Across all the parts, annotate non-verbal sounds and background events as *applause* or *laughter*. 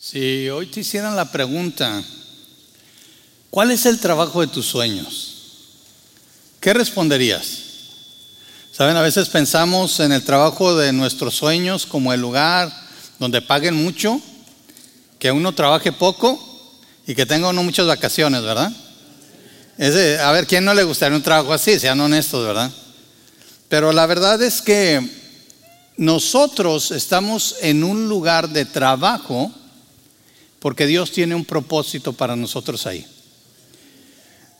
Si hoy te hicieran la pregunta, ¿cuál es el trabajo de tus sueños? ¿Qué responderías? Saben, a veces pensamos en el trabajo de nuestros sueños como el lugar donde paguen mucho, que uno trabaje poco y que tenga uno muchas vacaciones, ¿verdad? a ver, ¿quién no le gustaría un trabajo así? Sean honestos, ¿verdad? Pero la verdad es que nosotros estamos en un lugar de trabajo porque Dios tiene un propósito para nosotros ahí.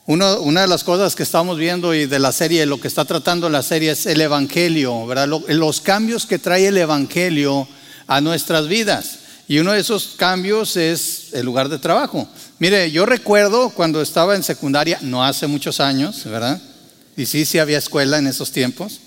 una de las cosas que estamos viendo y de la serie, lo que está tratando la serie es el Evangelio, ¿verdad? los cambios que trae el Evangelio a nuestras vidas. Y uno de esos cambios es el lugar de trabajo. Mire, yo recuerdo cuando estaba en secundaria, no hace muchos años, ¿verdad? Y sí, sí había escuela en esos tiempos.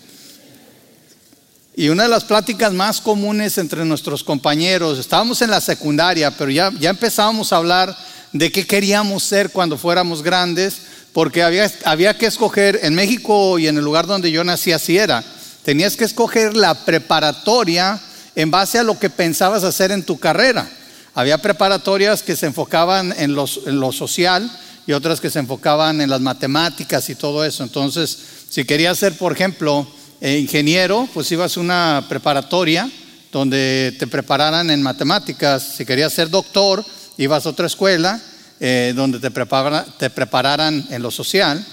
Y una de las pláticas más comunes entre nuestros compañeros, estábamos en la secundaria, pero ya, ya empezábamos a hablar de qué queríamos ser cuando fuéramos grandes, porque había, había que escoger, en México y en el lugar donde yo nací así era, tenías que escoger la preparatoria en base a lo que pensabas hacer en tu carrera. Había preparatorias que se enfocaban en, en lo social y otras que se enfocaban en las matemáticas y todo eso. Entonces, si querías ser, por ejemplo, eh, ingeniero, pues ibas a una preparatoria donde te prepararan en matemáticas. Si querías ser doctor, ibas a otra escuela eh, donde te, te prepararan en lo social.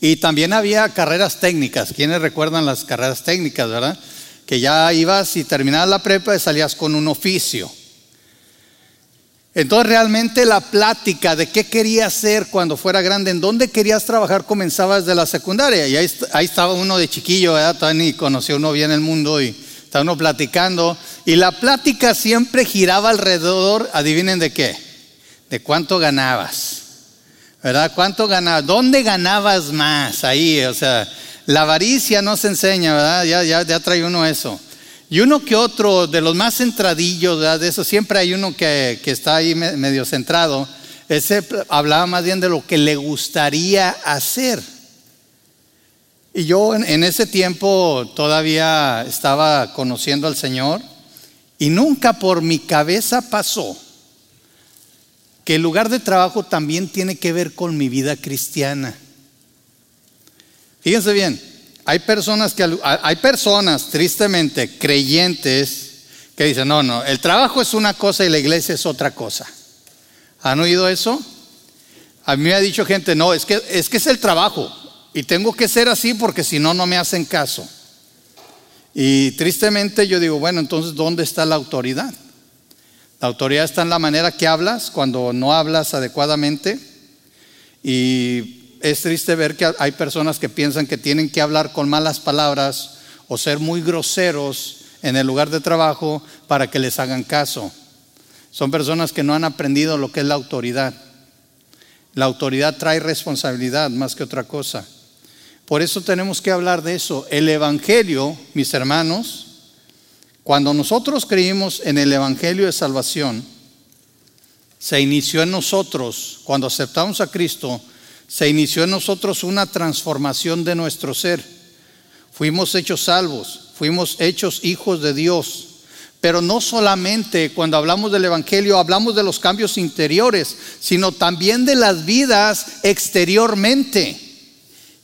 Y también había carreras técnicas. ¿Quiénes recuerdan las carreras técnicas, verdad? Que ya ibas y terminabas la prepa y salías con un oficio. Entonces realmente la plática de qué querías ser cuando fuera grande, en dónde querías trabajar, comenzaba desde la secundaria. Y ahí, estaba uno de chiquillo, ¿verdad? Todavía ni conoció uno bien el mundo y estaba uno platicando. Y la plática siempre giraba alrededor, adivinen de qué, de cuánto ganabas. ¿Verdad? ¿Cuánto ganabas? ¿Dónde ganabas más? Ahí, o sea, la avaricia no se enseña, ¿verdad? Ya, ya, ya trae uno eso. Y uno que otro, de los más centradillos, de eso, siempre hay uno que, está ahí medio centrado. Ese hablaba más bien de lo que le gustaría hacer. Y yo en, ese tiempo todavía estaba conociendo al Señor y nunca por mi cabeza pasó que el lugar de trabajo también tiene que ver con mi vida cristiana. Fíjense bien, hay personas que hay personas tristemente creyentes que dicen, "No, no, el trabajo es una cosa y la iglesia es otra cosa." ¿Han oído eso? A mí me ha dicho gente, "No, es que es que es el trabajo y tengo que ser así porque si no no me hacen caso." Y tristemente yo digo, "Bueno, entonces ¿dónde está la autoridad?" La autoridad está en la manera que hablas cuando no hablas adecuadamente y es triste ver que hay personas que piensan que tienen que hablar con malas palabras o ser muy groseros en el lugar de trabajo para que les hagan caso. Son personas que no han aprendido lo que es la autoridad. La autoridad trae responsabilidad más que otra cosa. Por eso tenemos que hablar de eso. El Evangelio, mis hermanos, cuando nosotros creímos en el Evangelio de salvación, se inició en nosotros, cuando aceptamos a Cristo, se inició en nosotros una transformación de nuestro ser. Fuimos hechos salvos, fuimos hechos hijos de Dios. Pero no solamente cuando hablamos del Evangelio hablamos de los cambios interiores, sino también de las vidas exteriormente.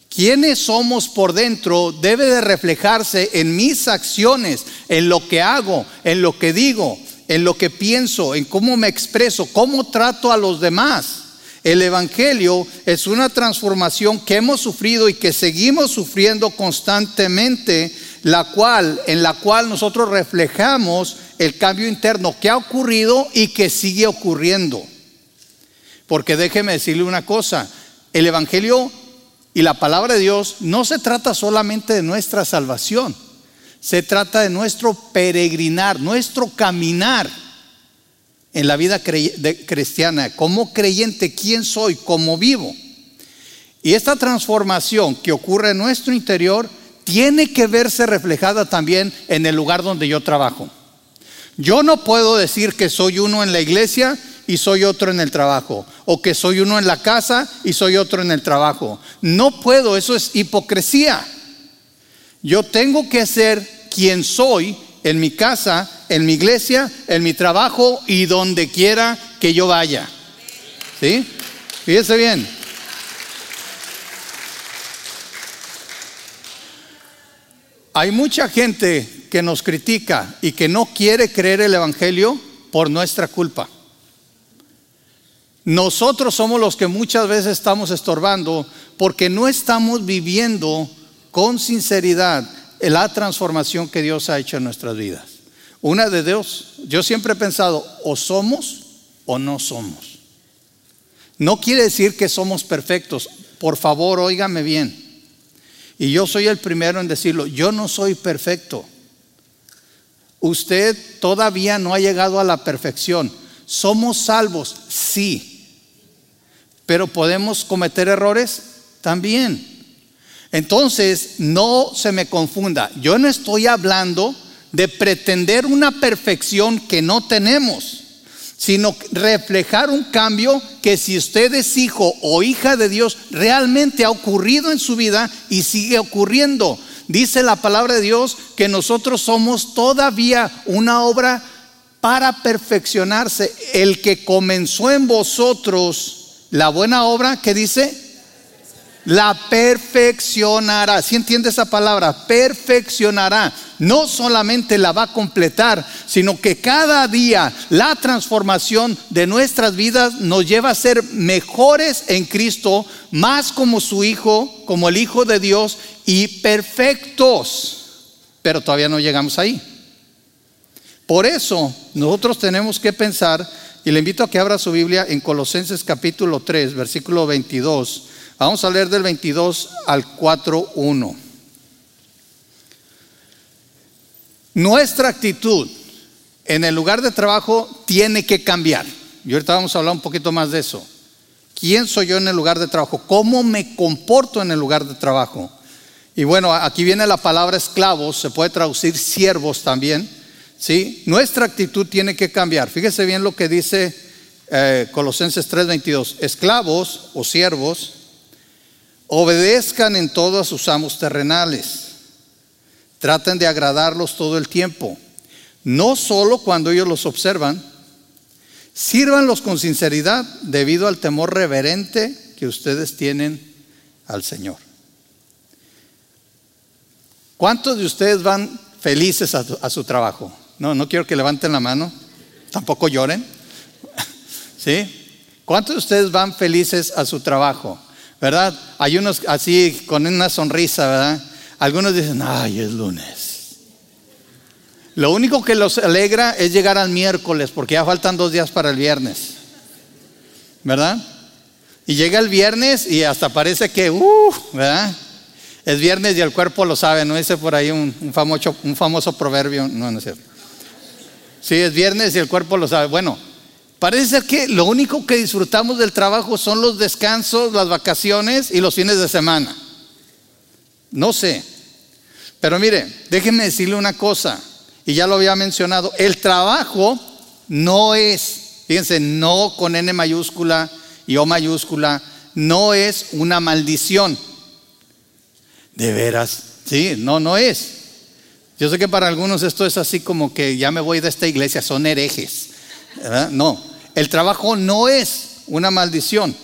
Quienes somos por dentro debe de reflejarse en mis acciones, en lo que hago, en lo que digo, en lo que pienso, en cómo me expreso, cómo trato a los demás. El Evangelio es una transformación que hemos sufrido y que seguimos sufriendo constantemente, la cual, en la cual nosotros reflejamos el cambio interno que ha ocurrido y que sigue ocurriendo. Porque déjeme decirle una cosa, el Evangelio y la palabra de Dios no se trata solamente de nuestra salvación, se trata de nuestro peregrinar, nuestro caminar en la vida cristiana, como creyente, quién soy, cómo vivo. Y esta transformación que ocurre en nuestro interior tiene que verse reflejada también en el lugar donde yo trabajo. Yo no puedo decir que soy uno en la iglesia y soy otro en el trabajo, o que soy uno en la casa y soy otro en el trabajo. No puedo, eso es hipocresía. Yo tengo que ser quien soy en mi casa, en mi iglesia, en mi trabajo y donde quiera que yo vaya. ¿Sí? Fíjese bien. Hay mucha gente que nos critica y que no quiere creer el Evangelio por nuestra culpa. Nosotros somos los que muchas veces estamos estorbando porque no estamos viviendo con sinceridad la transformación que Dios ha hecho en nuestras vidas. Una de Dios, yo siempre he pensado, o somos o no somos. No quiere decir que somos perfectos. Por favor, óigame bien. Y yo soy el primero en decirlo, yo no soy perfecto. Usted todavía no ha llegado a la perfección. Somos salvos, sí. Pero podemos cometer errores también. Entonces, no se me confunda. Yo no estoy hablando de pretender una perfección que no tenemos, sino reflejar un cambio que si usted es hijo o hija de Dios, realmente ha ocurrido en su vida y sigue ocurriendo. Dice la palabra de Dios que nosotros somos todavía una obra para perfeccionarse. El que comenzó en vosotros la buena obra, que dice? La perfeccionará. ¿Sí entiende esa palabra? Perfeccionará. No solamente la va a completar, sino que cada día la transformación de nuestras vidas nos lleva a ser mejores en Cristo, más como su Hijo, como el Hijo de Dios y perfectos. Pero todavía no llegamos ahí. Por eso nosotros tenemos que pensar, y le invito a que abra su Biblia en Colosenses capítulo 3, versículo 22 Vamos a leer del 22 al 4.1. Nuestra actitud en el lugar de trabajo tiene que cambiar. Y ahorita vamos a hablar un poquito más de eso. ¿Quién soy yo en el lugar de trabajo? ¿Cómo me comporto en el lugar de trabajo? Y bueno, aquí viene la palabra esclavos, se puede traducir siervos también. ¿sí? Nuestra actitud tiene que cambiar. Fíjese bien lo que dice eh, Colosenses 3:22. Esclavos o siervos Obedezcan en todo a sus amos terrenales. Traten de agradarlos todo el tiempo, no solo cuando ellos los observan. Sírvanlos con sinceridad debido al temor reverente que ustedes tienen al Señor. ¿Cuántos de ustedes van felices a, a su trabajo? No, no quiero que levanten la mano, tampoco lloren. *laughs* ¿Sí? ¿Cuántos de ustedes van felices a su trabajo? ¿Verdad? Hay unos así con una sonrisa, ¿verdad? Algunos dicen, ay, es lunes. Lo único que los alegra es llegar al miércoles, porque ya faltan dos días para el viernes, ¿verdad? Y llega el viernes y hasta parece que, uh, ¿verdad? Es viernes y el cuerpo lo sabe, ¿no? Dice por ahí un, famoso, un famoso proverbio, no, no es cierto. Sí, es viernes y el cuerpo lo sabe. Bueno, Parece ser que lo único que disfrutamos del trabajo son los descansos, las vacaciones y los fines de semana. No sé. Pero mire, déjenme decirle una cosa, y ya lo había mencionado, el trabajo no es, fíjense, no con N mayúscula y O mayúscula, no es una maldición. De veras, sí, no, no es. Yo sé que para algunos esto es así como que ya me voy de esta iglesia, son herejes. No, el trabajo no es una maldición.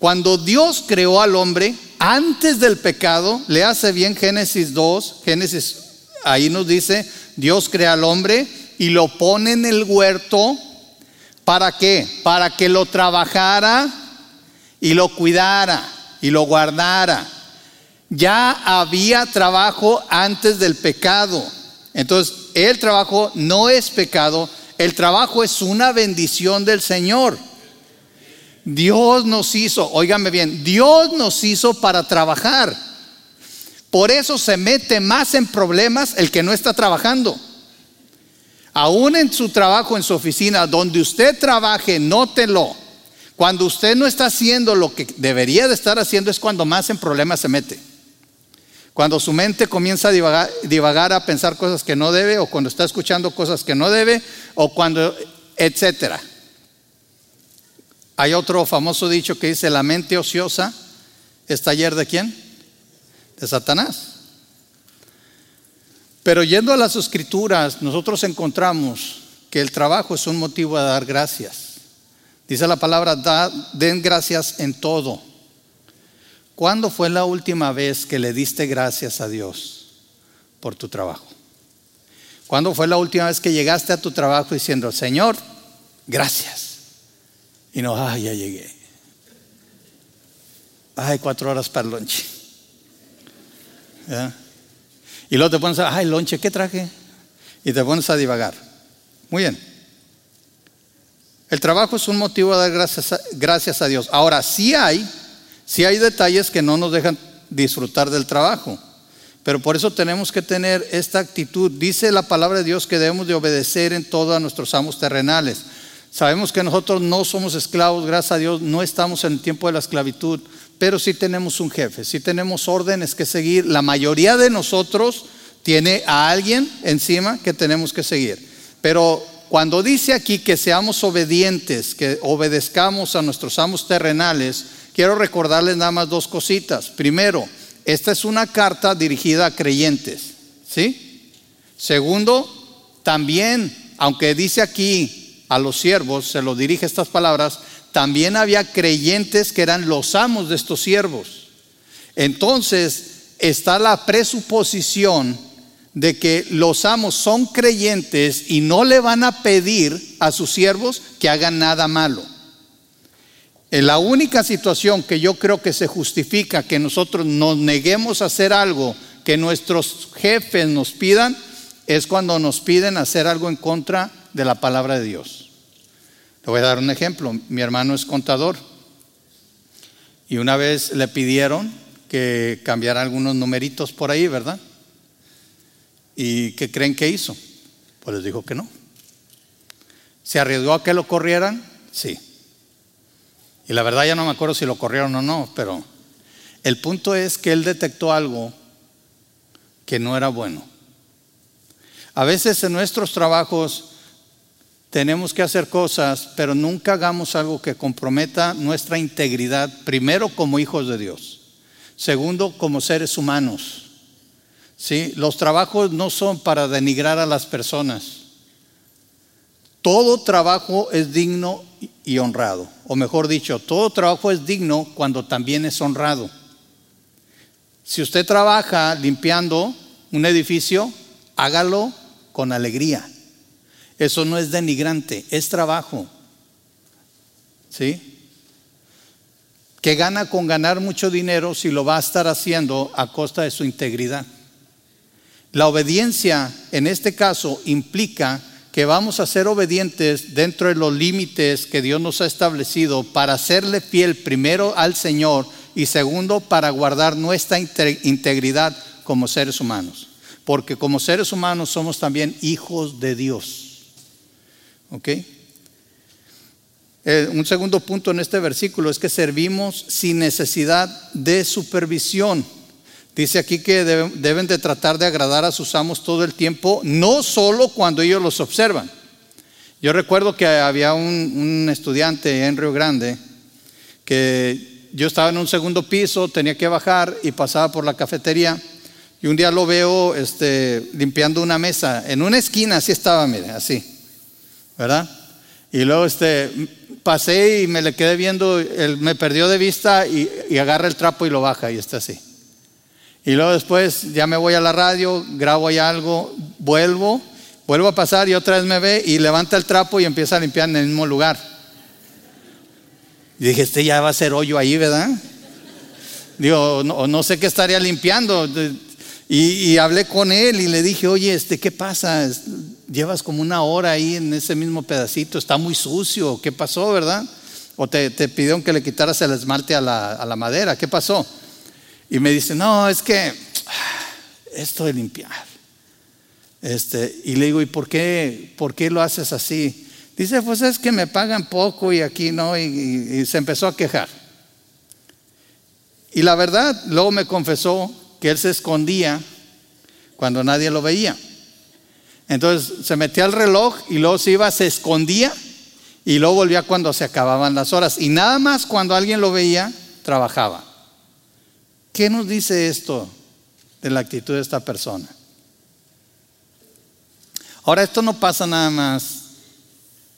Cuando Dios creó al hombre, antes del pecado, le hace bien Génesis 2, Génesis, ahí nos dice, Dios crea al hombre y lo pone en el huerto, ¿para qué? Para que lo trabajara y lo cuidara y lo guardara. Ya había trabajo antes del pecado. Entonces, el trabajo no es pecado, el trabajo es una bendición del Señor. Dios nos hizo, óigame bien, Dios nos hizo para trabajar. Por eso se mete más en problemas el que no está trabajando. Aún en su trabajo, en su oficina, donde usted trabaje, nótelo. Cuando usted no está haciendo lo que debería de estar haciendo es cuando más en problemas se mete. Cuando su mente comienza a divagar, a pensar cosas que no debe, o cuando está escuchando cosas que no debe, o cuando, etcétera. Hay otro famoso dicho que dice, la mente ociosa es taller de quién? De Satanás. Pero yendo a las escrituras, nosotros encontramos que el trabajo es un motivo de dar gracias. Dice la palabra, den gracias en todo. ¿Cuándo fue la última vez que le diste gracias a Dios por tu trabajo? ¿Cuándo fue la última vez que llegaste a tu trabajo diciendo, Señor, gracias? Y no, ay, ya llegué. Ay, cuatro horas para el lonche. Y luego te pones a, ay, lonche, ¿qué traje? Y te pones a divagar. Muy bien. El trabajo es un motivo de dar gracias a, gracias a Dios. Ahora, sí hay, sí hay detalles que no nos dejan disfrutar del trabajo. Pero por eso tenemos que tener esta actitud. Dice la palabra de Dios que debemos de obedecer en todo a nuestros amos terrenales. Sabemos que nosotros no somos esclavos, gracias a Dios, no estamos en el tiempo de la esclavitud, pero sí tenemos un jefe, sí tenemos órdenes que seguir. La mayoría de nosotros tiene a alguien encima que tenemos que seguir. Pero cuando dice aquí que seamos obedientes, que obedezcamos a nuestros amos terrenales, quiero recordarles nada más dos cositas. Primero, esta es una carta dirigida a creyentes, ¿sí? Segundo, también, aunque dice aquí a los siervos, se lo dirige estas palabras, también había creyentes que eran los amos de estos siervos. Entonces, está la presuposición de que los amos son creyentes y no le van a pedir a sus siervos que hagan nada malo. En la única situación que yo creo que se justifica que nosotros nos neguemos a hacer algo que nuestros jefes nos pidan es cuando nos piden hacer algo en contra de la palabra de Dios. Le voy a dar un ejemplo. Mi hermano es contador y una vez le pidieron que cambiara algunos numeritos por ahí, ¿verdad? ¿Y qué creen que hizo? Pues les dijo que no. ¿Se arriesgó a que lo corrieran? Sí. Y la verdad ya no me acuerdo si lo corrieron o no, pero el punto es que él detectó algo que no era bueno. A veces en nuestros trabajos tenemos que hacer cosas, pero nunca hagamos algo que comprometa nuestra integridad, primero como hijos de Dios, segundo como seres humanos. ¿sí? Los trabajos no son para denigrar a las personas. Todo trabajo es digno y honrado. O mejor dicho, todo trabajo es digno cuando también es honrado. Si usted trabaja limpiando un edificio, hágalo con alegría. Eso no es denigrante, es trabajo. ¿Sí? Que gana con ganar mucho dinero si lo va a estar haciendo a costa de su integridad. La obediencia en este caso implica que vamos a ser obedientes dentro de los límites que Dios nos ha establecido para serle fiel primero al Señor y segundo para guardar nuestra integridad como seres humanos. Porque como seres humanos somos también hijos de Dios. ¿Ok? Eh, un segundo punto en este versículo es que servimos sin necesidad de supervisión. Dice aquí que deben, de tratar de agradar a sus amos todo el tiempo, no solo cuando ellos los observan. Yo recuerdo que había un, estudiante en Río Grande que yo estaba en un segundo piso, tenía que bajar y pasaba por la cafetería y un día lo veo este, limpiando una mesa en una esquina, así estaba, mire, así, ¿verdad? Y luego este, pasé y me le quedé viendo, él me perdió de vista y, y agarra el trapo y lo baja y está así. Y luego después ya me voy a la radio, grabo ahí algo, vuelvo, vuelvo a pasar y otra vez me ve y levanta el trapo y empieza a limpiar en el mismo lugar. Y dije, este ya va a ser hoyo ahí, ¿verdad? Digo, no, no sé qué estaría limpiando. Y, hablé con él y le dije, oye, este, ¿qué pasa? Llevas como una hora ahí en ese mismo pedacito, está muy sucio, ¿qué pasó, verdad? O te, te pidieron que le quitaras el esmalte a la, a la madera, ¿qué pasó? Y me dice, no, es que *sighs* esto de limpiar. Este, y le digo, ¿y por qué, por qué lo haces así? Dice, pues es que me pagan poco y aquí no, y, se empezó a quejar. Y la verdad, luego me confesó que él se escondía cuando nadie lo veía. Entonces se metía al reloj y luego se iba, se escondía y luego volvía cuando se acababan las horas. Y nada más cuando alguien lo veía, trabajaba. ¿Qué nos dice esto de la actitud de esta persona? Ahora, esto no pasa nada más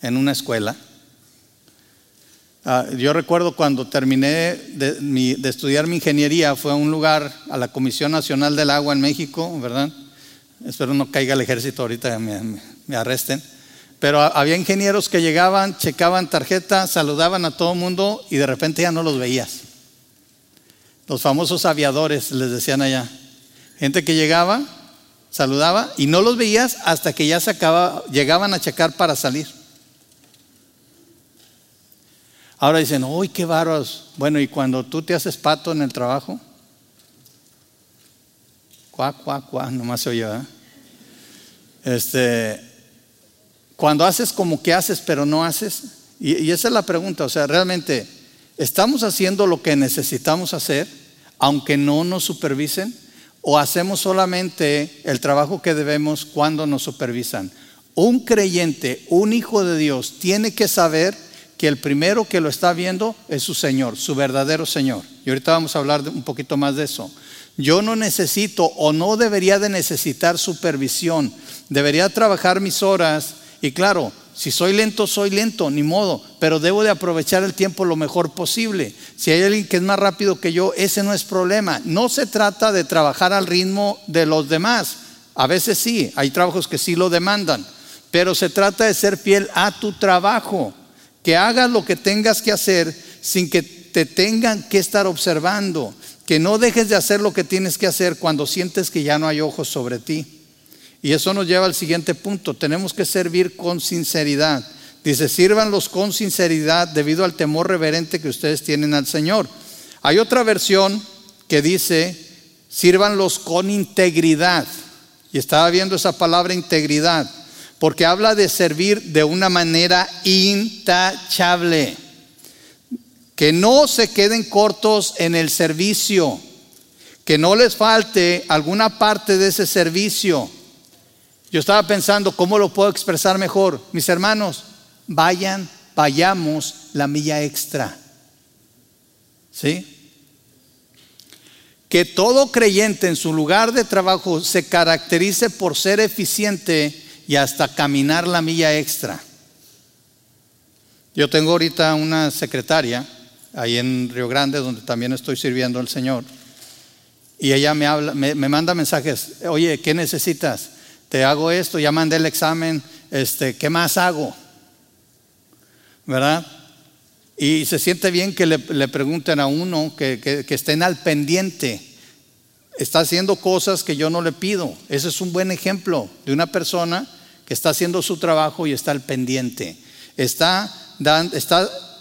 en una escuela. Ah, yo recuerdo cuando terminé de, estudiar mi ingeniería, fue a un lugar, a la Comisión Nacional del Agua en México, ¿verdad? Espero no caiga el ejército ahorita, me, me arresten. Pero había ingenieros que llegaban, checaban tarjeta, saludaban a todo el mundo y de repente ya no los veías. Los famosos aviadores, les decían allá. Gente que llegaba, saludaba y no los veías hasta que ya se acababa, llegaban a checar para salir. Ahora dicen, uy, qué bárbaros. Bueno, y cuando tú te haces pato en el trabajo, cuá, cuá, cuá, nomás se oye, Este, cuando haces como que haces, pero no haces, y esa es la pregunta, o sea, realmente, ¿estamos haciendo lo que necesitamos hacer, aunque no nos supervisen? ¿O hacemos solamente el trabajo que debemos cuando nos supervisan? Un creyente, un hijo de Dios, tiene que saber que el primero que lo está viendo es su Señor, su verdadero Señor. Y ahorita vamos a hablar un poquito más de eso. Yo no necesito o no debería de necesitar supervisión. Debería trabajar mis horas y claro, si soy lento, soy lento, ni modo, pero debo de aprovechar el tiempo lo mejor posible. Si hay alguien que es más rápido que yo, ese no es problema. No se trata de trabajar al ritmo de los demás. A veces sí, hay trabajos que sí lo demandan, pero se trata de ser fiel a tu trabajo que hagas lo que tengas que hacer sin que te tengan que estar observando, que no dejes de hacer lo que tienes que hacer cuando sientes que ya no hay ojos sobre ti. Y eso nos lleva al siguiente punto, tenemos que servir con sinceridad. Dice, sírvanlos con sinceridad debido al temor reverente que ustedes tienen al Señor. Hay otra versión que dice, sírvanlos con integridad. Y estaba viendo esa palabra integridad porque habla de servir de una manera intachable. Que no se queden cortos en el servicio, que no les falte alguna parte de ese servicio. Yo estaba pensando, ¿cómo lo puedo expresar mejor? Mis hermanos, vayan, vayamos la milla extra. ¿Sí? Que todo creyente en su lugar de trabajo se caracterice por ser eficiente y hasta caminar la milla extra. Yo tengo ahorita una secretaria ahí en Río Grande, donde también estoy sirviendo al Señor, y ella me habla, me, manda mensajes, oye, ¿qué necesitas? Te hago esto, ya mandé el examen, este, ¿qué más hago? ¿Verdad? Y se siente bien que le, pregunten a uno que, estén al pendiente está haciendo cosas que yo no le pido. Ese es un buen ejemplo de una persona que está haciendo su trabajo y está al pendiente. Está,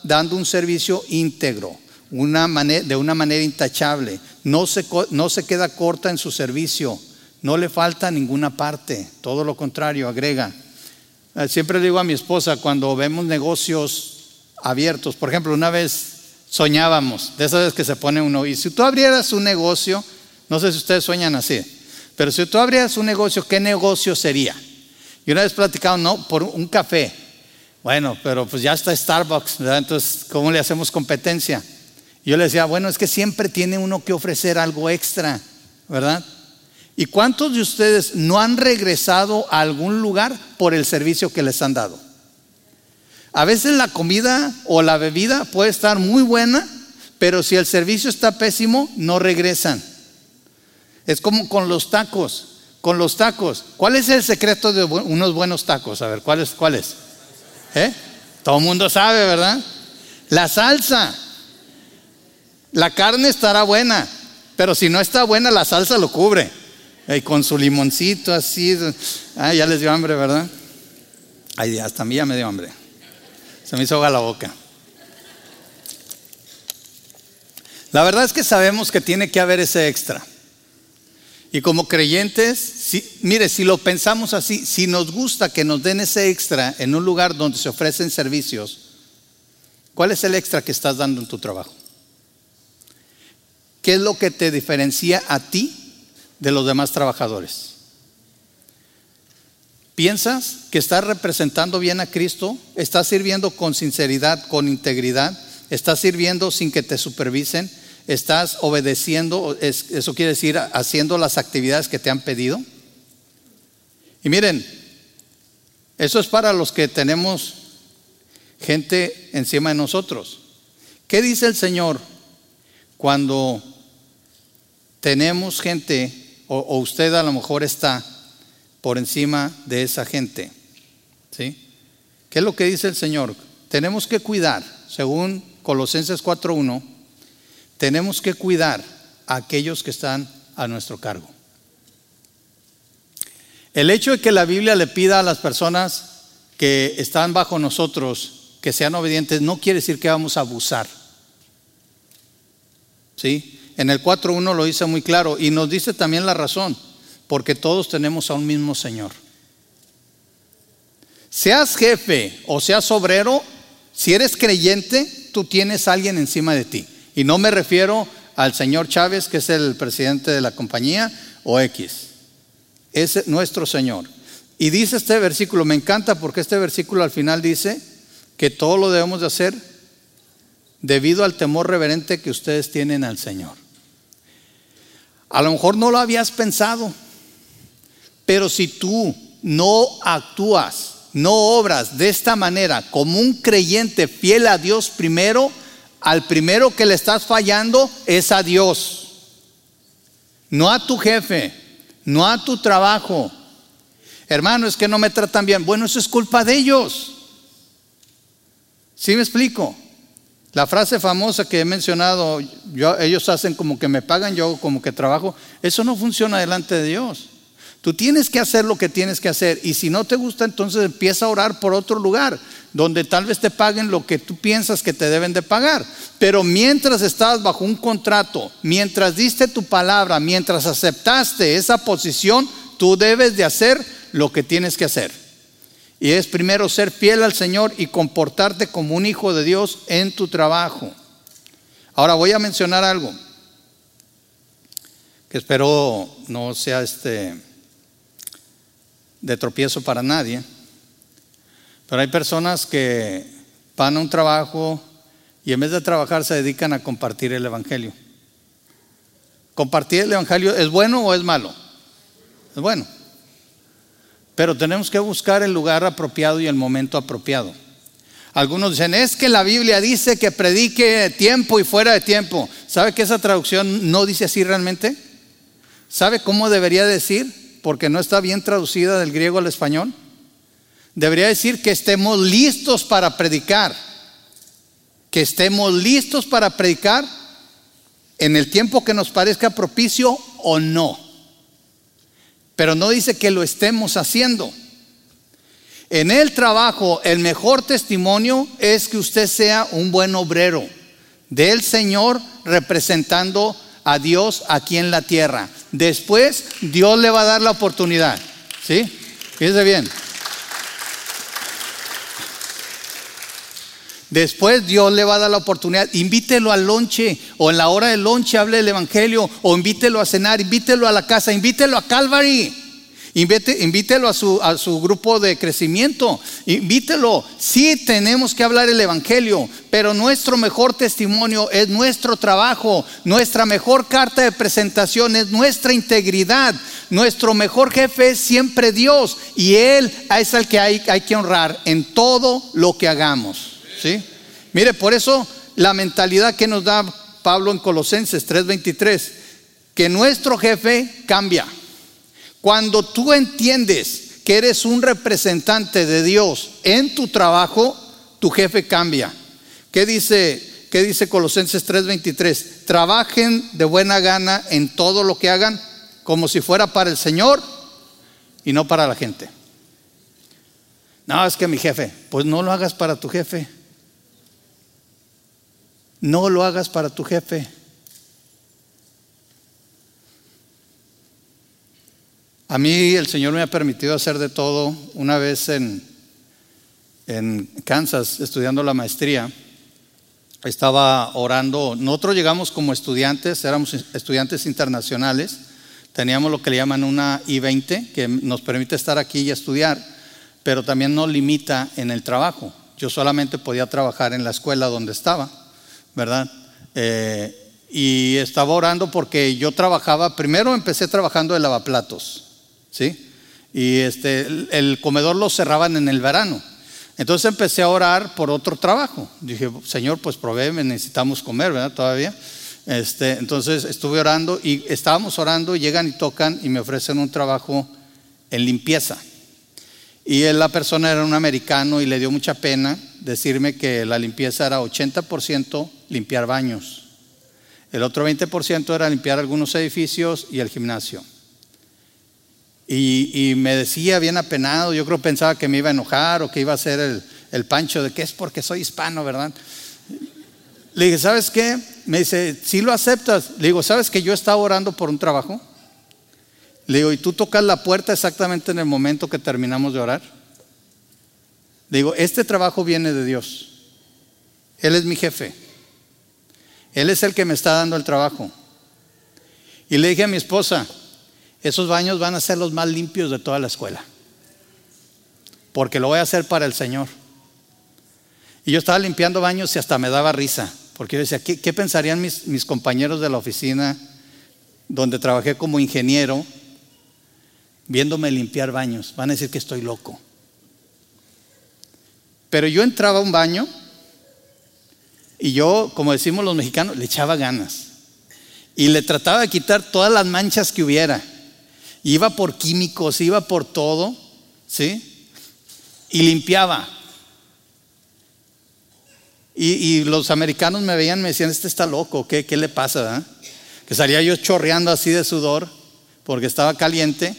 dando un servicio íntegro, de una manera intachable. No se queda corta en su servicio, no le falta ninguna parte, todo lo contrario, agrega. Eh, siempre digo a mi esposa cuando vemos negocios abiertos, por ejemplo, una vez soñábamos, de esas veces que se pone uno, y si tú abrieras un negocio, no sé si ustedes sueñan así, pero si tú abrieras un negocio, ¿qué negocio sería? Y una vez platicado, no, por un café. Bueno, pero pues ya está Starbucks, ¿verdad? Entonces, ¿cómo le hacemos competencia? yo le decía, bueno, es que siempre tiene uno que ofrecer algo extra, ¿verdad? ¿Y cuántos de ustedes no han regresado a algún lugar por el servicio que les han dado? A veces la comida o la bebida puede estar muy buena, pero si el servicio está pésimo, no regresan. Es como con los tacos con los tacos. ¿Cuál es el secreto de unos buenos tacos? A ver, ¿cuál es? ¿Eh? Todo el mundo sabe, ¿verdad? La salsa. La carne estará buena, pero si no está buena, la salsa lo cubre. Y con su limoncito así. Ah, ya les dio hambre, ¿verdad? Ay, hasta a mí ya me dio hambre. Se me hizo agua la boca. La verdad es que sabemos que tiene que haber ese extra. Y como creyentes, mire, si lo pensamos así, si nos gusta que nos den ese extra en un lugar donde se ofrecen servicios, ¿cuál es el extra que estás dando en tu trabajo? ¿Qué es lo que te diferencia a ti de los demás trabajadores? ¿Piensas que estás representando bien a Cristo? ¿Estás sirviendo con sinceridad, con integridad? ¿Estás sirviendo sin que te supervisen? ¿Estás obedeciendo? Eso quiere decir haciendo las actividades que te han pedido. Y miren, Eso es para los que tenemos gente encima de nosotros. ¿Qué dice el Señor cuando tenemos gente o, usted a lo mejor está por encima de esa gente? ¿Sí? ¿Qué es lo que dice el Señor? Tenemos que cuidar, según Colosenses 4.1, tenemos que cuidar a aquellos que están a nuestro cargo. El hecho de que la Biblia le pida a las personas que están bajo nosotros que sean obedientes no quiere decir que vamos a abusar. ¿Sí? En el 4.1 lo dice muy claro y nos dice también la razón, porque todos tenemos a un mismo Señor. Seas jefe o seas obrero, si eres creyente, tú tienes a alguien encima de ti. Y no me refiero al señor Chávez, que es el presidente de la compañía, o X es nuestro Señor. Y dice este versículo, me encanta porque este versículo al final dice que todo lo debemos de hacer debido al temor reverente que ustedes tienen al Señor. A lo mejor no lo habías pensado, pero si tú no actúas, no obras de esta manera como un creyente fiel a Dios primero, al primero que le estás fallando es a Dios, no a tu jefe no a tu trabajo. Hermano, es que no me tratan bien. Bueno, eso es culpa de ellos. ¿Sí me explico? La frase famosa que he mencionado, ellos hacen como que me pagan, yo como que trabajo, eso no funciona delante de Dios. Tú tienes que hacer lo que tienes que hacer y si no te gusta, entonces empieza a orar por otro lugar donde tal vez te paguen lo que tú piensas que te deben de pagar. Pero mientras estás bajo un contrato, mientras diste tu palabra, mientras aceptaste esa posición, tú debes de hacer lo que tienes que hacer. Y es primero ser fiel al Señor y comportarte como un hijo de Dios en tu trabajo. Ahora voy a mencionar algo que espero no sea este de tropiezo para nadie. Pero hay personas que van a un trabajo y en vez de trabajar se dedican a compartir el Evangelio. ¿Compartir el Evangelio es bueno o es malo? Es bueno. Pero tenemos que buscar el lugar apropiado y el momento apropiado. Algunos dicen, es que la Biblia dice que predique tiempo y fuera de tiempo. ¿Sabe que esa traducción no dice así realmente? ¿Sabe cómo debería decir? porque no está bien traducida del griego al español. Debería decir que estemos listos para predicar. Que estemos listos para predicar en el tiempo que nos parezca propicio o no. Pero no dice que lo estemos haciendo. En el trabajo, el mejor testimonio es que usted sea un buen obrero del Señor representando a Dios aquí en la tierra. Después Dios le va a dar la oportunidad. ¿Sí? Fíjese bien. Después Dios le va a dar la oportunidad. Invítelo al lonche o en la hora del lonche hable el Evangelio o invítelo a cenar, invítelo a la casa, invítelo a Calvary. invítelo a su, a su grupo de crecimiento. Invítelo. Sí tenemos que hablar el Evangelio, pero nuestro mejor testimonio es nuestro trabajo. Nuestra mejor carta de presentación es nuestra integridad. Nuestro mejor jefe es siempre Dios. Y Él es el que hay, hay que honrar en todo lo que hagamos. ¿Sí? Mire, por eso la mentalidad que nos da Pablo en Colosenses 3:23, que nuestro jefe cambia. Cuando tú entiendes que eres un representante de Dios en tu trabajo, tu jefe cambia. ¿Qué dice, qué dice Colosenses 3:23? Trabajen de buena gana en todo lo que hagan, como si fuera para el Señor y no para la gente. No, es que mi jefe, pues no lo hagas para tu jefe. No lo hagas para tu jefe. A mí el Señor me ha permitido hacer de todo. Una vez en, Kansas, estudiando la maestría, estaba orando. Nosotros llegamos como estudiantes, éramos estudiantes internacionales. Teníamos lo que le llaman una I-20, que nos permite estar aquí y estudiar, pero también nos limita en el trabajo. Yo solamente podía trabajar en la escuela donde estaba, ¿verdad? Eh, y estaba orando porque yo trabajaba, primero empecé trabajando de lavaplatos ¿sí? y este, el, comedor lo cerraban en el verano. Entonces empecé a orar por otro trabajo. Dije, Señor, pues provéeme, necesitamos comer, ¿verdad? Todavía. Este, entonces estuve orando y estábamos orando, llegan y tocan y me ofrecen un trabajo en limpieza. Y la persona era un americano y le dio mucha pena decirme que la limpieza era 80% limpiar baños. El otro 20% era limpiar algunos edificios y el gimnasio. Y, me decía bien apenado, yo creo pensaba que me iba a enojar o que iba a ser el, el pancho de que es porque soy hispano, ¿verdad? Le dije, ¿sabes qué? Me dice, si lo aceptas. Le digo, ¿sabes que yo estaba orando por un trabajo? Le digo, ¿y tú tocas la puerta exactamente en el momento que terminamos de orar? Le digo, este trabajo viene de Dios. Él es mi jefe. Él es el que me está dando el trabajo. Y le dije a mi esposa, esos baños van a ser los más limpios de toda la escuela. Porque lo voy a hacer para el Señor. Y yo estaba limpiando baños y hasta me daba risa. Porque yo decía, ¿qué, pensarían mis, mis compañeros de la oficina donde trabajé como ingeniero viéndome limpiar baños? Van a decir que estoy loco. Pero yo entraba a un baño y yo, como decimos los mexicanos, le echaba ganas. Y le trataba de quitar todas las manchas que hubiera. Iba por químicos, iba por todo, ¿sí? Y limpiaba. Y, los americanos me veían, me decían, este está loco, ¿qué, le pasa? Que salía yo chorreando así de sudor porque estaba caliente.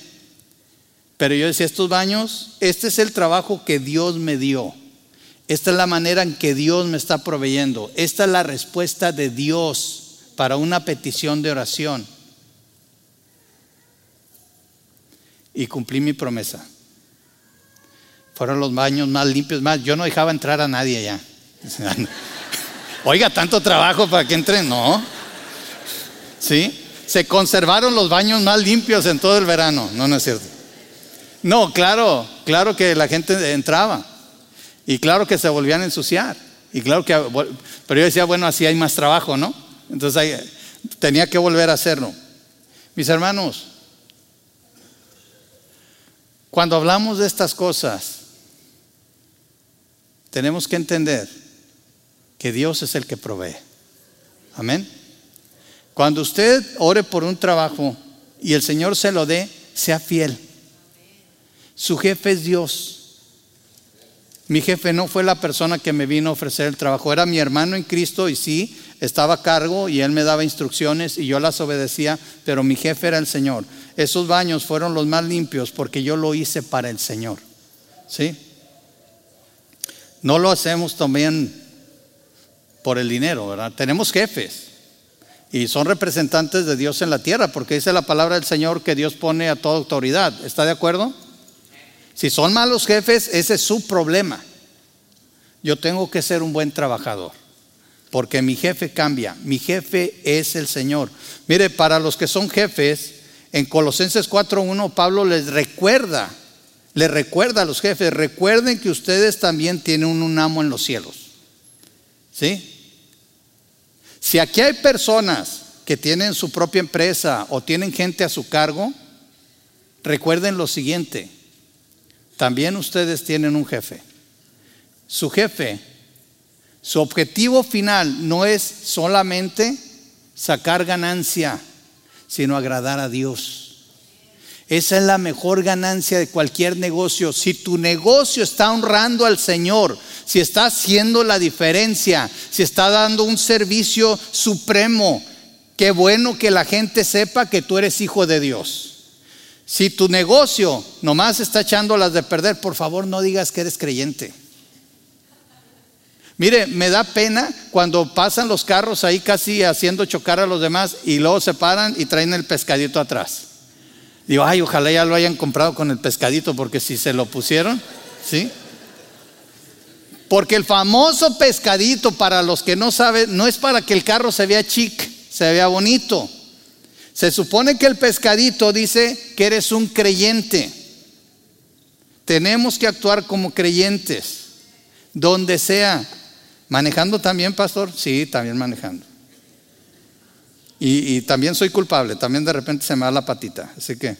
Pero yo decía, estos baños, este es el trabajo que Dios me dio. Esta es la manera en que Dios me está proveyendo. Esta es la respuesta de Dios para una petición de oración. y cumplí mi promesa. Fueron los baños más limpios, más. Yo no dejaba entrar a nadie ya. *laughs* Oiga, tanto trabajo para que entren, no. ¿Sí? Se conservaron los baños más limpios en todo el verano. No, no es cierto. No, claro, claro que la gente entraba. Y claro que se volvían a ensuciar. Y claro que. Pero yo decía, bueno, así hay más trabajo, ¿no? Entonces tenía que volver a hacerlo. Mis hermanos, cuando hablamos de estas cosas, tenemos que entender que Dios es el que provee. Amén. Cuando usted ore por un trabajo y el Señor se lo dé, sea fiel. Su jefe es Dios. Mi jefe no fue la persona que me vino a ofrecer el trabajo, era mi hermano en Cristo y sí, estaba a cargo y él me daba instrucciones y yo las obedecía, pero mi jefe era el Señor. Esos baños fueron los más limpios porque yo lo hice para el Señor. ¿Sí? No lo hacemos también por el dinero, ¿verdad? Tenemos jefes y son representantes de Dios en la tierra porque dice la palabra del Señor que Dios pone a toda autoridad. ¿Está de acuerdo? Si son malos jefes, ese es su problema. Yo tengo que ser un buen trabajador porque mi jefe cambia, mi jefe es el Señor. Mire, para los que son jefes, en Colosenses 4.1 Pablo les recuerda, les recuerda a los jefes, recuerden que ustedes también tienen un amo en los cielos. ¿Sí? Si aquí hay personas que tienen su propia empresa o tienen gente a su cargo, recuerden lo siguiente, también ustedes tienen un jefe. Su jefe su objetivo final no es solamente sacar ganancia, sino agradar a Dios. Esa es la mejor ganancia de cualquier negocio. Si tu negocio está honrando al Señor, si está haciendo la diferencia, si está dando un servicio supremo, qué bueno que la gente sepa que tú eres hijo de Dios. Si tu negocio nomás está echándolas de perder, por favor no digas que eres creyente. Mire, me da pena cuando pasan los carros ahí casi haciendo chocar a los demás y luego se paran y traen el pescadito atrás. Digo, ay, ojalá ya lo hayan comprado con el pescadito, porque si se lo pusieron, ¿sí? Porque el famoso pescadito, para los que no saben, no es para que el carro se vea chic, se vea bonito. Se supone que el pescadito dice que eres un creyente. Tenemos que actuar como creyentes, donde sea. ¿Manejando también, pastor? Sí, también manejando. Y, también soy culpable, también de repente se me da la patita. Así que,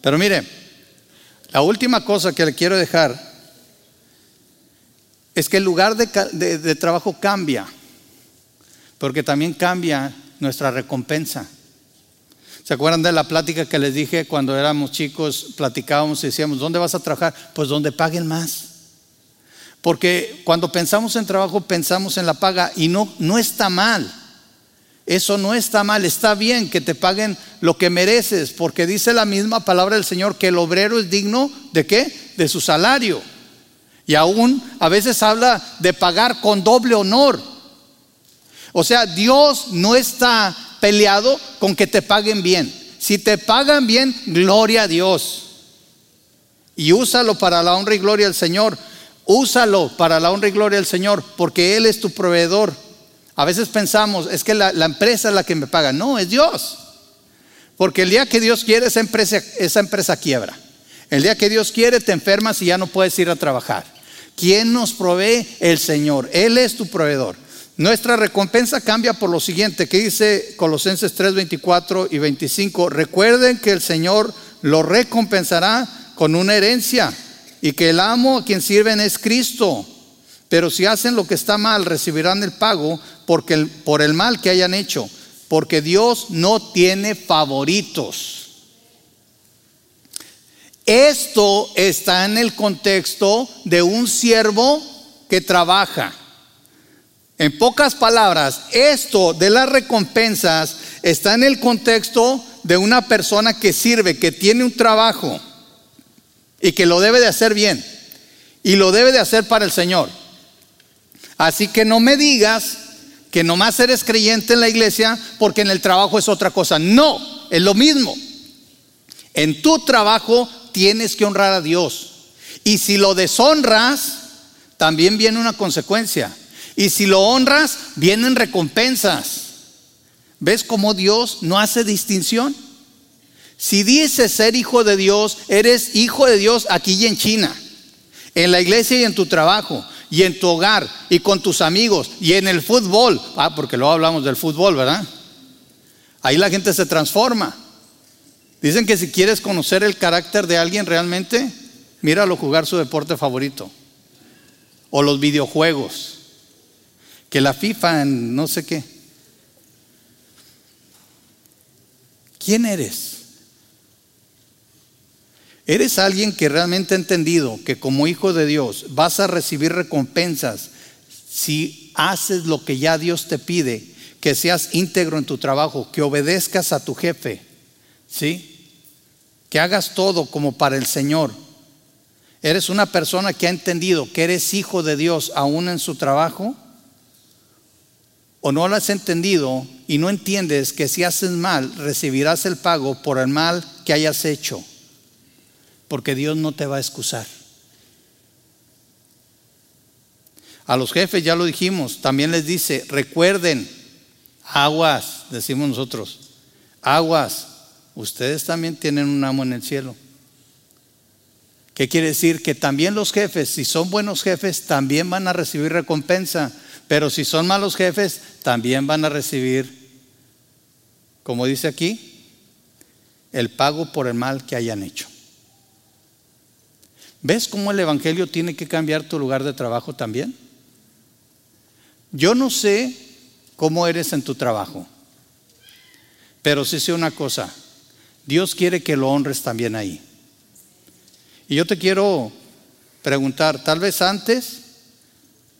Pero mire, la última cosa que le quiero dejar es que el lugar de, trabajo cambia, porque también cambia nuestra recompensa. ¿Se acuerdan de la plática que les dije cuando éramos chicos? Platicábamos y decíamos, ¿dónde vas a trabajar? Pues donde paguen más. Porque cuando pensamos en trabajo pensamos en la paga y no, no está mal. Eso no está mal, está bien que te paguen lo que mereces, porque dice la misma palabra del Señor que el obrero es digno de qué? De su salario. Y aún a veces habla de pagar con doble honor. O sea, Dios no está peleado con que te paguen bien. Si te pagan bien, gloria a Dios. Y úsalo para la honra y gloria del Señor. Úsalo para la honra y gloria del Señor, porque Él es tu proveedor. A veces pensamos, es que la, empresa es la que me paga. No, es Dios. Porque el día que Dios quiere, esa empresa, esa empresa quiebra. El día que Dios quiere, te enfermas y ya no puedes ir a trabajar. ¿Quién nos provee? El Señor. Él es tu proveedor. Nuestra recompensa cambia por lo siguiente, que dice Colosenses 3, 24 y 25. Recuerden que el Señor lo recompensará con una herencia y que el amo a quien sirven es Cristo. Pero si hacen lo que está mal, recibirán el pago porque por el mal que hayan hecho, porque Dios no tiene favoritos. Esto está en el contexto de un siervo que trabaja. En pocas palabras, esto de las recompensas está en el contexto de una persona que sirve, que tiene un trabajo y que lo debe de hacer bien y lo debe de hacer para el Señor. Así que no me digas que nomás eres creyente en la iglesia porque en el trabajo es otra cosa. No, es lo mismo. En tu trabajo tienes que honrar a Dios. Y si lo deshonras, también viene una consecuencia. Y si lo honras, vienen recompensas. ¿Ves cómo Dios no hace distinción? Si dices ser hijo de Dios, eres hijo de Dios aquí y en China, en la iglesia y en tu trabajo, y en tu hogar, y con tus amigos, y en el fútbol. Ah, porque luego hablamos del fútbol, ¿verdad? Ahí la gente se transforma. Dicen que si quieres conocer el carácter de alguien realmente, míralo jugar su deporte favorito. O los videojuegos. Que la FIFA en no sé qué. ¿Quién eres? Eres alguien que realmente ha entendido que como hijo de Dios vas a recibir recompensas si haces lo que ya Dios te pide, que seas íntegro en tu trabajo, que obedezcas a tu jefe, ¿sí? que hagas todo como para el Señor. ¿Eres una persona que ha entendido que eres hijo de Dios aún en su trabajo? ¿O no lo has entendido y no entiendes que si haces mal recibirás el pago por el mal que hayas hecho? Porque Dios no te va a excusar. A los jefes ya lo dijimos, también les dice, recuerden, aguas, decimos nosotros, aguas, ustedes también tienen un amo en el cielo. ¿Qué quiere decir? Que también los jefes, si son buenos jefes, también van a recibir recompensa, pero si son malos jefes, también van a recibir, como dice aquí, el pago por el mal que hayan hecho. ¿Ves cómo el Evangelio tiene que cambiar tu lugar de trabajo también? Yo no sé cómo eres en tu trabajo, pero sí sé una cosa, Dios quiere que lo honres también ahí. Y yo te quiero preguntar, tal vez antes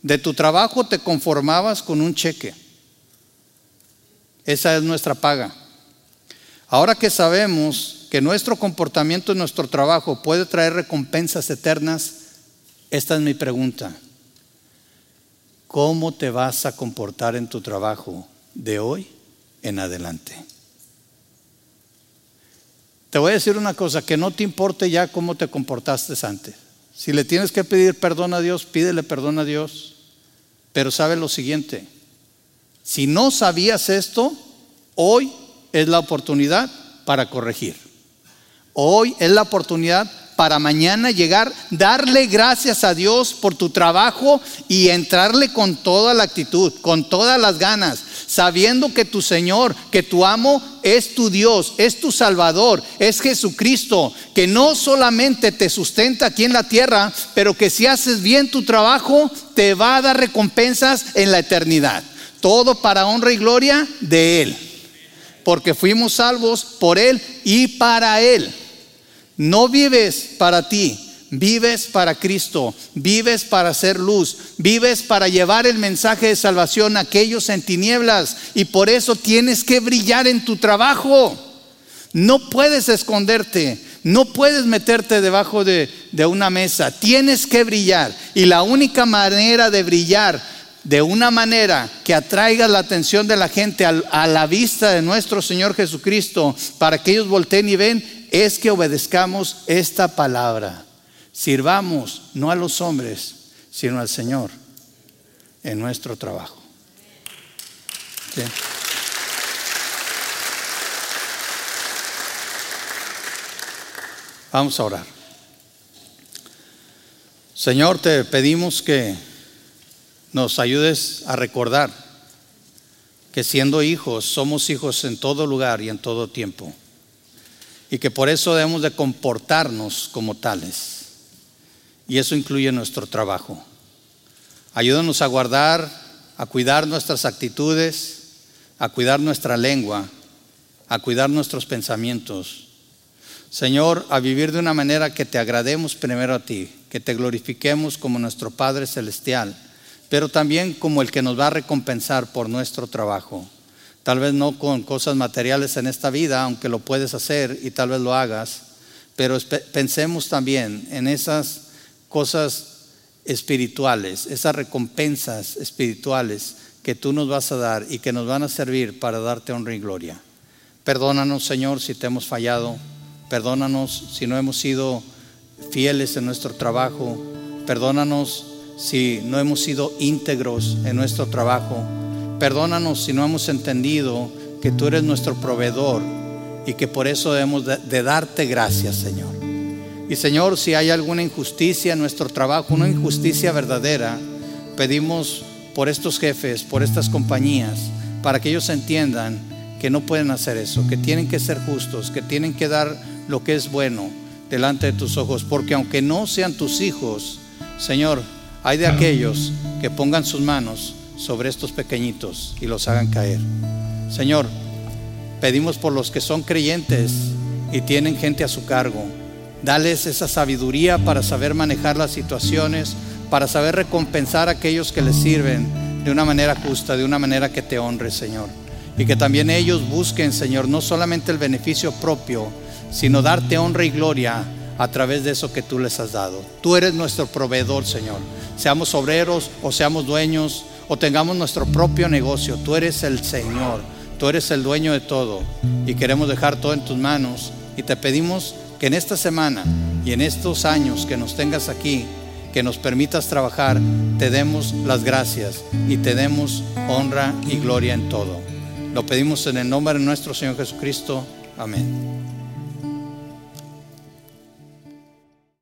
de tu trabajo te conformabas con un cheque. Esa es nuestra paga. Ahora que sabemos que nuestro comportamiento en nuestro trabajo puede traer recompensas eternas, esta es mi pregunta. ¿Cómo te vas a comportar en tu trabajo de hoy en adelante? Te voy a decir una cosa, que no te importe ya cómo te comportaste antes. Si le tienes que pedir perdón a Dios, pídele perdón a Dios. Pero sabe lo siguiente, si no sabías esto, hoy es la oportunidad para corregir. Hoy es la oportunidad para mañana llegar, darle gracias a Dios por tu trabajo y entrarle con toda la actitud, con todas las ganas, sabiendo que tu Señor, que tu amo es tu Dios, es tu Salvador, es Jesucristo, que no solamente te sustenta aquí en la tierra, pero que si haces bien tu trabajo, te va a dar recompensas en la eternidad. Todo para honra y gloria de Él. Porque fuimos salvos por Él y para Él. No vives para ti, vives para Cristo, vives para hacer luz, vives para llevar el mensaje de salvación a aquellos en tinieblas y por eso tienes que brillar en tu trabajo. No puedes esconderte, no puedes meterte debajo de, de una mesa, tienes que brillar y la única manera de brillar de una manera que atraiga la atención de la gente a la vista de nuestro Señor Jesucristo para que ellos volteen y ven, es que obedezcamos esta palabra. Sirvamos no a los hombres, sino al Señor en nuestro trabajo. Vamos a orar. Señor, te pedimos que nos ayudes a recordar que siendo hijos somos hijos en todo lugar y en todo tiempo y que por eso debemos de comportarnos como tales. Y eso incluye nuestro trabajo. Ayúdanos a guardar, a cuidar nuestras actitudes, a cuidar nuestra lengua, a cuidar nuestros pensamientos. Señor, a vivir de una manera que te agrademos primero a ti, que te glorifiquemos como nuestro Padre Celestial pero también como el que nos va a recompensar por nuestro trabajo. Tal vez no con cosas materiales en esta vida, aunque lo puedes hacer y tal vez lo hagas, pero pensemos también en esas cosas espirituales, esas recompensas espirituales que tú nos vas a dar y que nos van a servir para darte honra y gloria. Perdónanos, Señor, si te hemos fallado. Perdónanos si no hemos sido fieles en nuestro trabajo. Perdónanos si no hemos sido íntegros en nuestro trabajo. Perdónanos si no hemos entendido que tú eres nuestro proveedor y que por eso debemos de, darte gracias, Señor. Y Señor, si hay alguna injusticia en nuestro trabajo, una injusticia verdadera, pedimos por estos jefes, por estas compañías, para que ellos entiendan que no pueden hacer eso, que tienen que ser justos, que tienen que dar lo que es bueno delante de tus ojos, porque aunque no sean tus hijos, Señor, hay de aquellos que pongan sus manos sobre estos pequeñitos y los hagan caer. Señor, pedimos por los que son creyentes y tienen gente a su cargo. Dales esa sabiduría para saber manejar las situaciones, para saber recompensar a aquellos que les sirven de una manera justa, de una manera que te honre, Señor. Y que también ellos busquen, Señor, no solamente el beneficio propio, sino darte honra y gloria a través de eso que tú les has dado. Tú eres nuestro proveedor, Señor. Seamos obreros o seamos dueños o tengamos nuestro propio negocio. Tú eres el Señor. Tú eres el dueño de todo. Y queremos dejar todo en tus manos. Y te pedimos que en esta semana y en estos años que nos tengas aquí, que nos permitas trabajar, te demos las gracias y te demos honra y gloria en todo. Lo pedimos en el nombre de nuestro Señor Jesucristo. Amén.